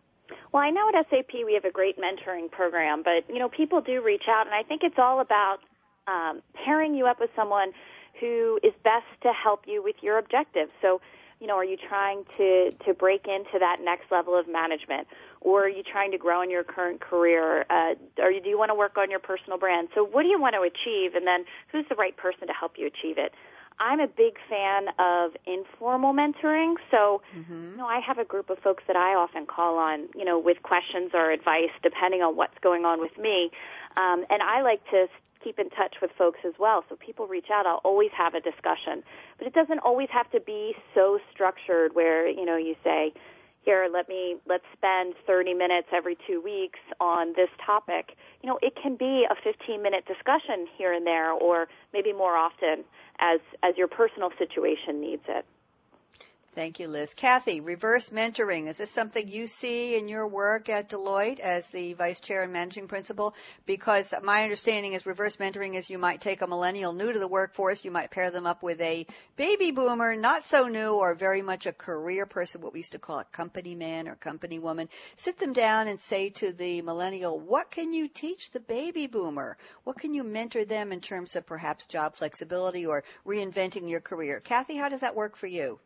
Well, I know at SAP we have a great mentoring program, but you know, people do reach out and I think it's all about um, pairing you up with someone who is best to help you with your objectives. So, you know, are you trying to, to break into that next level of management? Or are you trying to grow in your current career? Uh, or do you want to work on your personal brand? So what do you want to achieve? And then who's the right person to help you achieve it? I'm a big fan of informal mentoring. So, mm-hmm. you know, I have a group of folks that I often call on, you know, with questions or advice depending on what's going on with me. Um, and I like to keep in touch with folks as well. So people reach out, I'll always have a discussion. But it doesn't always have to be so structured where, you know, you say, here, let me, let's spend 30 minutes every two weeks on this topic. You know, it can be a 15 minute discussion here and there or maybe more often as, as your personal situation needs it. Thank you, Liz. Kathy, reverse mentoring. Is this something you see in your work at Deloitte as the vice chair and managing principal? Because my understanding is reverse mentoring is you might take a millennial new to the workforce, you might pair them up with a baby boomer, not so new or very much a career person, what we used to call a company man or company woman. Sit them down and say to the millennial, what can you teach the baby boomer? What can you mentor them in terms of perhaps job flexibility or reinventing your career? Kathy, how does that work for you?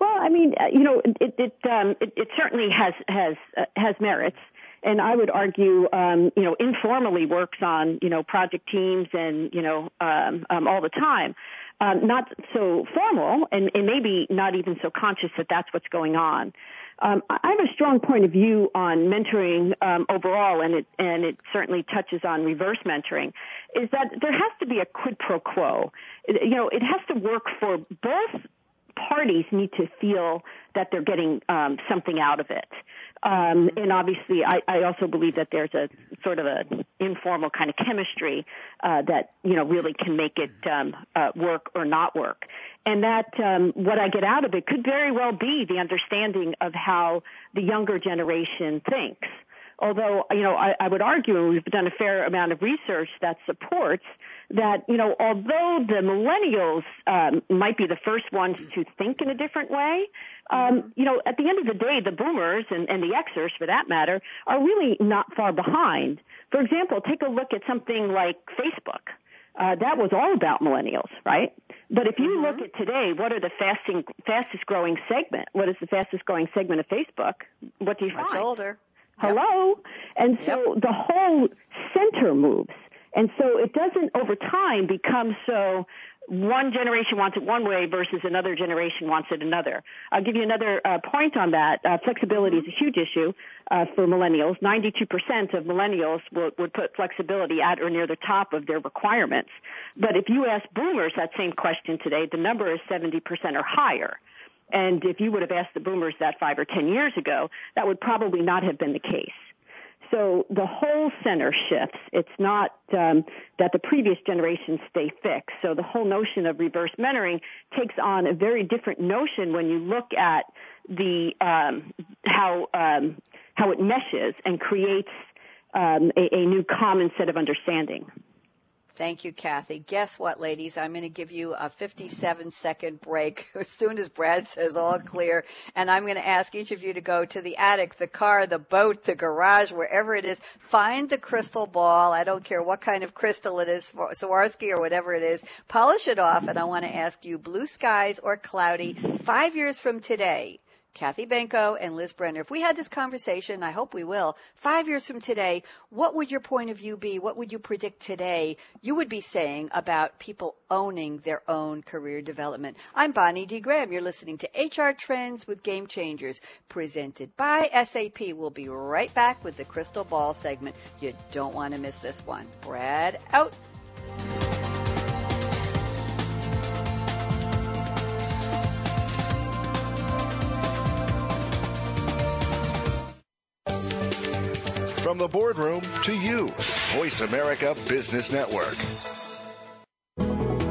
Well, I mean, uh, you know, it it um, it, it certainly has has uh, has merits, and I would argue, um, you know, informally works on you know project teams and you know um, um, all the time. Um, not so formal, and, and maybe not even so conscious that that's what's going on. Um, I have a strong point of view on mentoring um, overall, and it and it certainly touches on reverse mentoring. Is that there has to be a quid pro quo? You know, it has to work for both parties need to feel that they're getting um, something out of it. Um, and obviously, I, I also believe that there's a sort of a informal kind of chemistry uh, that you know really can make it um, uh, work or not work. And that um, what I get out of it could very well be the understanding of how the younger generation thinks. Although, you know, I, I would argue, and we've done a fair amount of research that supports that, you know, although the millennials um, might be the first ones to think in a different way, um, mm-hmm. you know, at the end of the day, the boomers and, and the Xers, for that matter, are really not far behind. For example, take a look at something like Facebook. uh, that was all about millennials, right? But if you mm-hmm. look at today, what are the fasting, fastest growing segment? What is the fastest growing segment of Facebook? What do you Much find? older. Hello? Yep. And so yep. the whole center moves. And so it doesn't over time become so one generation wants it one way versus another generation wants it another. I'll give you another uh, point on that. Uh, flexibility is a huge issue uh, for millennials. 92% of millennials would, would put flexibility at or near the top of their requirements. But if you ask boomers that same question today, the number is 70% or higher. And if you would have asked the boomers that five or ten years ago, that would probably not have been the case. So the whole center shifts. It's not um, that the previous generations stay fixed. So the whole notion of reverse mentoring takes on a very different notion when you look at the um, how um, how it meshes and creates um, a, a new common set of understanding. Thank you, Kathy. Guess what, ladies? I'm going to give you a 57 second break (laughs) as soon as Brad says all clear. And I'm going to ask each of you to go to the attic, the car, the boat, the garage, wherever it is. Find the crystal ball. I don't care what kind of crystal it is, Swarovski or whatever it is. Polish it off. And I want to ask you blue skies or cloudy five years from today. Kathy Benko and Liz Brenner, if we had this conversation, I hope we will, five years from today, what would your point of view be? What would you predict today you would be saying about people owning their own career development? I'm Bonnie D. Graham. You're listening to HR Trends with Game Changers, presented by SAP. We'll be right back with the Crystal Ball segment. You don't want to miss this one. Brad out. From the boardroom to you, Voice America Business Network.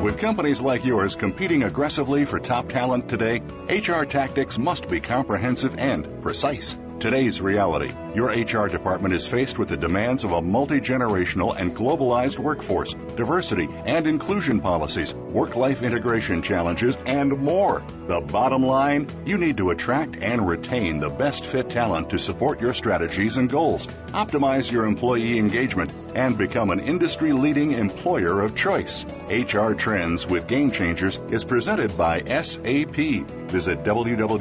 With companies like yours competing aggressively for top talent today, HR tactics must be comprehensive and precise today's reality. Your HR department is faced with the demands of a multi generational and globalized workforce, diversity and inclusion policies, work life integration challenges, and more. The bottom line you need to attract and retain the best fit talent to support your strategies and goals, optimize your employee engagement, and become an industry leading employer of choice. HR Trends with Game Changers is presented by SAP. Visit www.sap.com.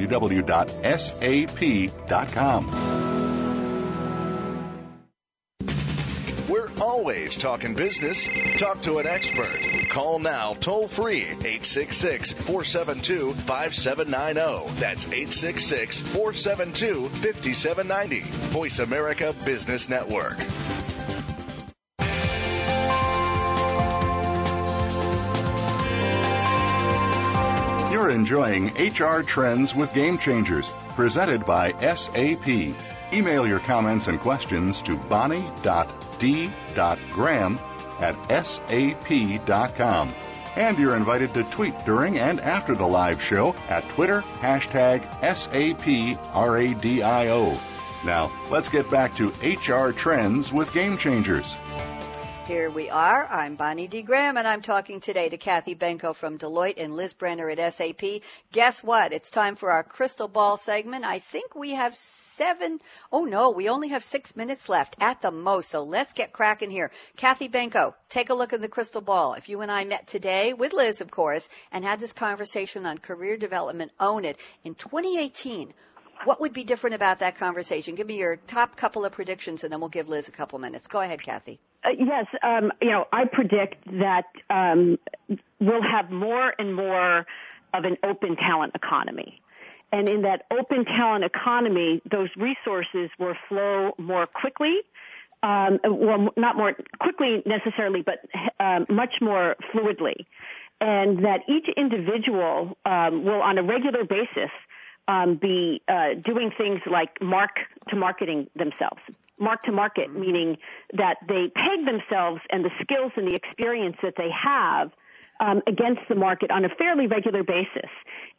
talking business. Talk to an expert. Call now toll free 866 472 5790. That's 866 472 5790. Voice America Business Network. You're enjoying HR Trends with Game Changers presented by SAP. Email your comments and questions to bonnie.d.graham at sap.com. And you're invited to tweet during and after the live show at Twitter, hashtag SAPRADIO. Now, let's get back to HR Trends with Game Changers. Here we are. I'm Bonnie D. Graham, and I'm talking today to Kathy Benko from Deloitte and Liz Brenner at SAP. Guess what? It's time for our crystal ball segment. I think we have seven. Oh no, we only have six minutes left at the most. So let's get cracking here. Kathy Benko, take a look in the crystal ball. If you and I met today with Liz, of course, and had this conversation on career development, own it in 2018. What would be different about that conversation? Give me your top couple of predictions, and then we'll give Liz a couple minutes. Go ahead, Kathy. Uh, yes, um, you know, I predict that um, we'll have more and more of an open talent economy. And in that open talent economy, those resources will flow more quickly. Um, well, not more quickly necessarily, but um, much more fluidly. And that each individual um, will, on a regular basis, um, be uh, doing things like mark to marketing themselves, mark to market, mm-hmm. meaning that they peg themselves and the skills and the experience that they have um, against the market on a fairly regular basis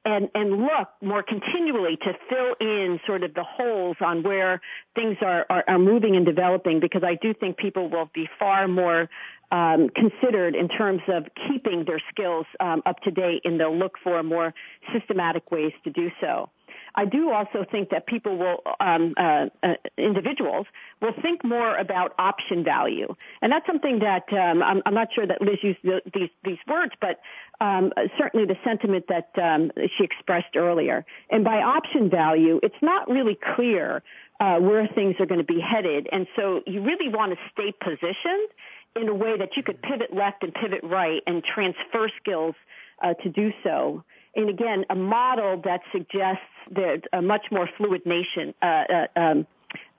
and, and look more continually to fill in sort of the holes on where things are, are, are moving and developing because I do think people will be far more um, considered in terms of keeping their skills um, up to date and they'll look for more systematic ways to do so. I do also think that people will, um, uh, uh, individuals will think more about option value, and that's something that um, I'm, I'm, not sure that Liz used the, these these words, but um, certainly the sentiment that um, she expressed earlier. And by option value, it's not really clear uh, where things are going to be headed, and so you really want to stay positioned in a way that you could pivot left and pivot right and transfer skills uh, to do so. And again, a model that suggests that a much more fluid nation, uh, uh, um,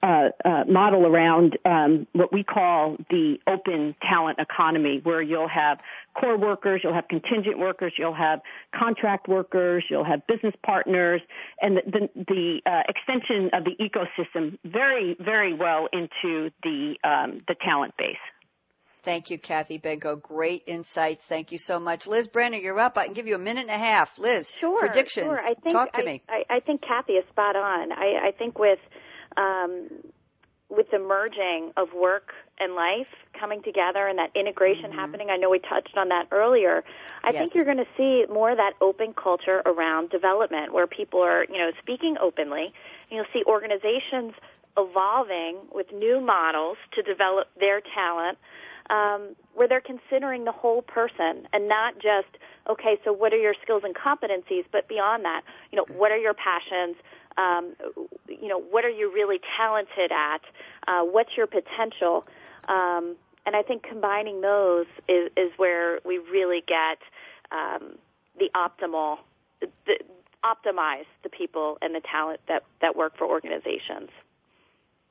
uh, uh, model around um, what we call the open talent economy, where you'll have core workers, you'll have contingent workers, you'll have contract workers, you'll have business partners, and the, the, the uh, extension of the ecosystem very, very well into the um, the talent base. Thank you, Kathy Benko. Great insights. Thank you so much. Liz Brenner, you're up. I can give you a minute and a half. Liz, sure, predictions. Sure. I think, Talk to I, me. I, I think Kathy is spot on. I, I think with um, with the merging of work and life coming together and that integration mm-hmm. happening, I know we touched on that earlier. I yes. think you're going to see more of that open culture around development where people are, you know, speaking openly. And you'll see organizations evolving with new models to develop their talent um, where they're considering the whole person and not just okay, so what are your skills and competencies, but beyond that, you know, what are your passions? Um, you know, what are you really talented at? Uh, what's your potential? Um, and I think combining those is, is where we really get um, the optimal, the, optimize the people and the talent that, that work for organizations.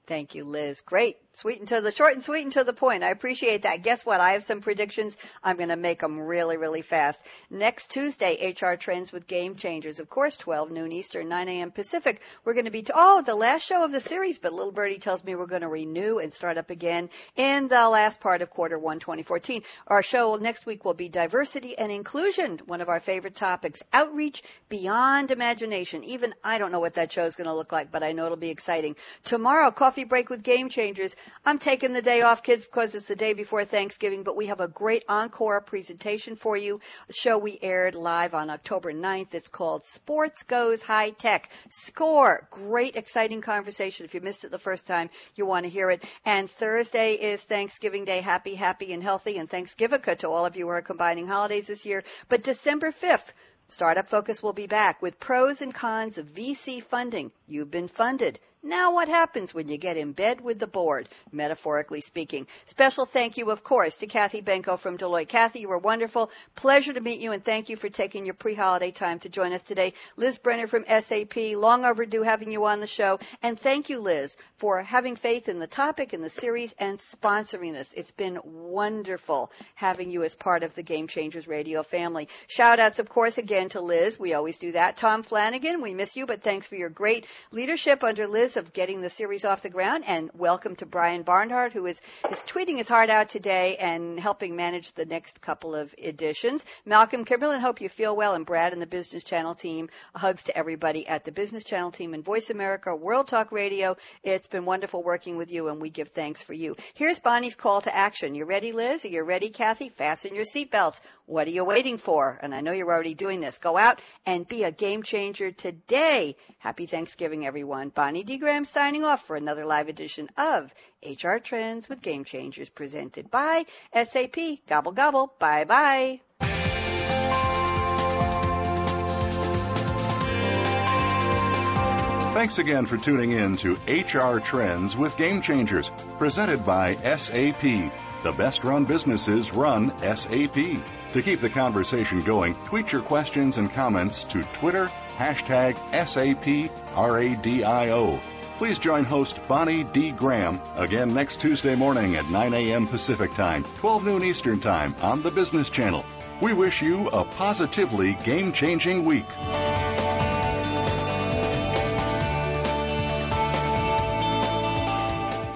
Thank you, Liz. Great. Sweet and to the short and sweet and to the point. I appreciate that. Guess what? I have some predictions. I'm going to make them really, really fast. Next Tuesday, HR Trends with Game Changers. Of course, 12 noon Eastern, 9 a.m. Pacific. We're going to be, oh, the last show of the series, but Little Birdie tells me we're going to renew and start up again in the last part of quarter one, 2014. Our show next week will be diversity and inclusion, one of our favorite topics. Outreach beyond imagination. Even I don't know what that show is going to look like, but I know it'll be exciting. Tomorrow, coffee break with Game Changers. I'm taking the day off, kids, because it's the day before Thanksgiving, but we have a great encore presentation for you. The show we aired live on October 9th. It's called Sports Goes High Tech. Score. Great, exciting conversation. If you missed it the first time, you want to hear it. And Thursday is Thanksgiving Day. Happy, happy, and healthy. And Thanksgiving to all of you who are combining holidays this year. But December 5th, Startup Focus will be back with pros and cons of VC funding. You've been funded. Now what happens when you get in bed with the board, metaphorically speaking? Special thank you, of course, to Kathy Benko from Deloitte. Kathy, you were wonderful. Pleasure to meet you and thank you for taking your pre-holiday time to join us today. Liz Brenner from SAP, long overdue having you on the show. And thank you, Liz, for having faith in the topic and the series and sponsoring us. It's been wonderful having you as part of the Game Changers Radio family. Shout outs, of course, again to Liz. We always do that. Tom Flanagan, we miss you, but thanks for your great leadership under Liz of getting the series off the ground. And welcome to Brian Barnhart, who is, is tweeting his heart out today and helping manage the next couple of editions. Malcolm Kimberlin, hope you feel well. And Brad and the Business Channel team, hugs to everybody at the Business Channel team and Voice America World Talk Radio. It's been wonderful working with you, and we give thanks for you. Here's Bonnie's call to action. You ready, Liz? Are you ready, Kathy? Fasten your seatbelts. What are you waiting for? And I know you're already doing this. Go out and be a game changer today. Happy Thanksgiving, everyone. Bonnie D. Graham signing off for another live edition of HR Trends with Game Changers presented by SAP. Gobble, gobble. Bye bye. Thanks again for tuning in to HR Trends with Game Changers, presented by SAP. The best run businesses run SAP. To keep the conversation going, tweet your questions and comments to Twitter, hashtag SAPRADIO. Please join host Bonnie D. Graham again next Tuesday morning at 9 a.m. Pacific Time, 12 noon Eastern Time on the Business Channel. We wish you a positively game changing week.